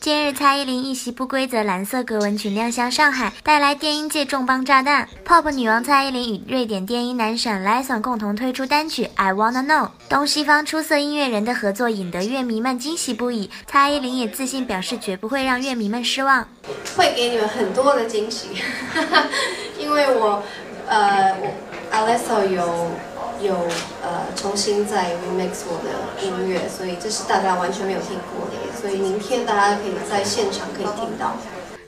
近日，蔡依林一袭不规则蓝色格纹裙亮相上海，带来电音界重磅炸弹。Pop 女王蔡依林与瑞典电音男神 Lison 共同推出单曲《I Wanna Know》，东西方出色音乐人的合作引得乐迷们惊喜不已。蔡依林也自信表示，绝不会让乐迷们失望，会给你们很多的惊喜，因为我，呃，我 Alesso 有。有呃重新再 remix 我的音乐，所以这是大家完全没有听过的，所以明天大家可以在现场可以听到。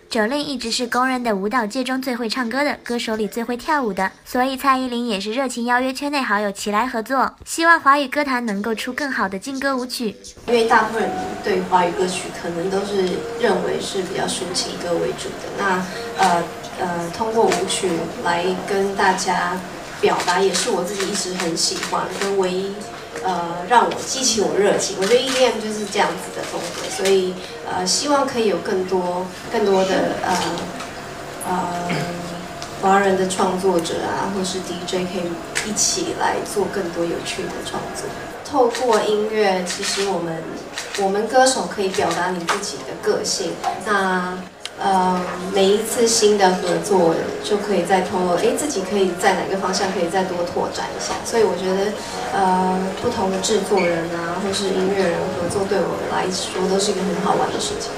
九令一直是公认的舞蹈界中最会唱歌的，歌手里最会跳舞的，所以蔡依林也是热情邀约圈内好友齐来合作，希望华语歌坛能够出更好的劲歌舞曲。因为大部分人对华语歌曲可能都是认为是比较抒情歌为主的，那呃呃通过舞曲来跟大家。表达也是我自己一直很喜欢，跟唯一呃让我激起我热情。我觉得 EDM 就是这样子的风格，所以呃希望可以有更多更多的呃呃华人的创作者啊，或是 DJ 可以一起来做更多有趣的创作。透过音乐，其实我们我们歌手可以表达你自己的个性。那，每一次新的合作就可以再透露，哎，自己可以在哪个方向可以再多拓展一下。所以我觉得，呃，不同的制作人啊，或是音乐人合作，对我来说都是一个很好玩的事情。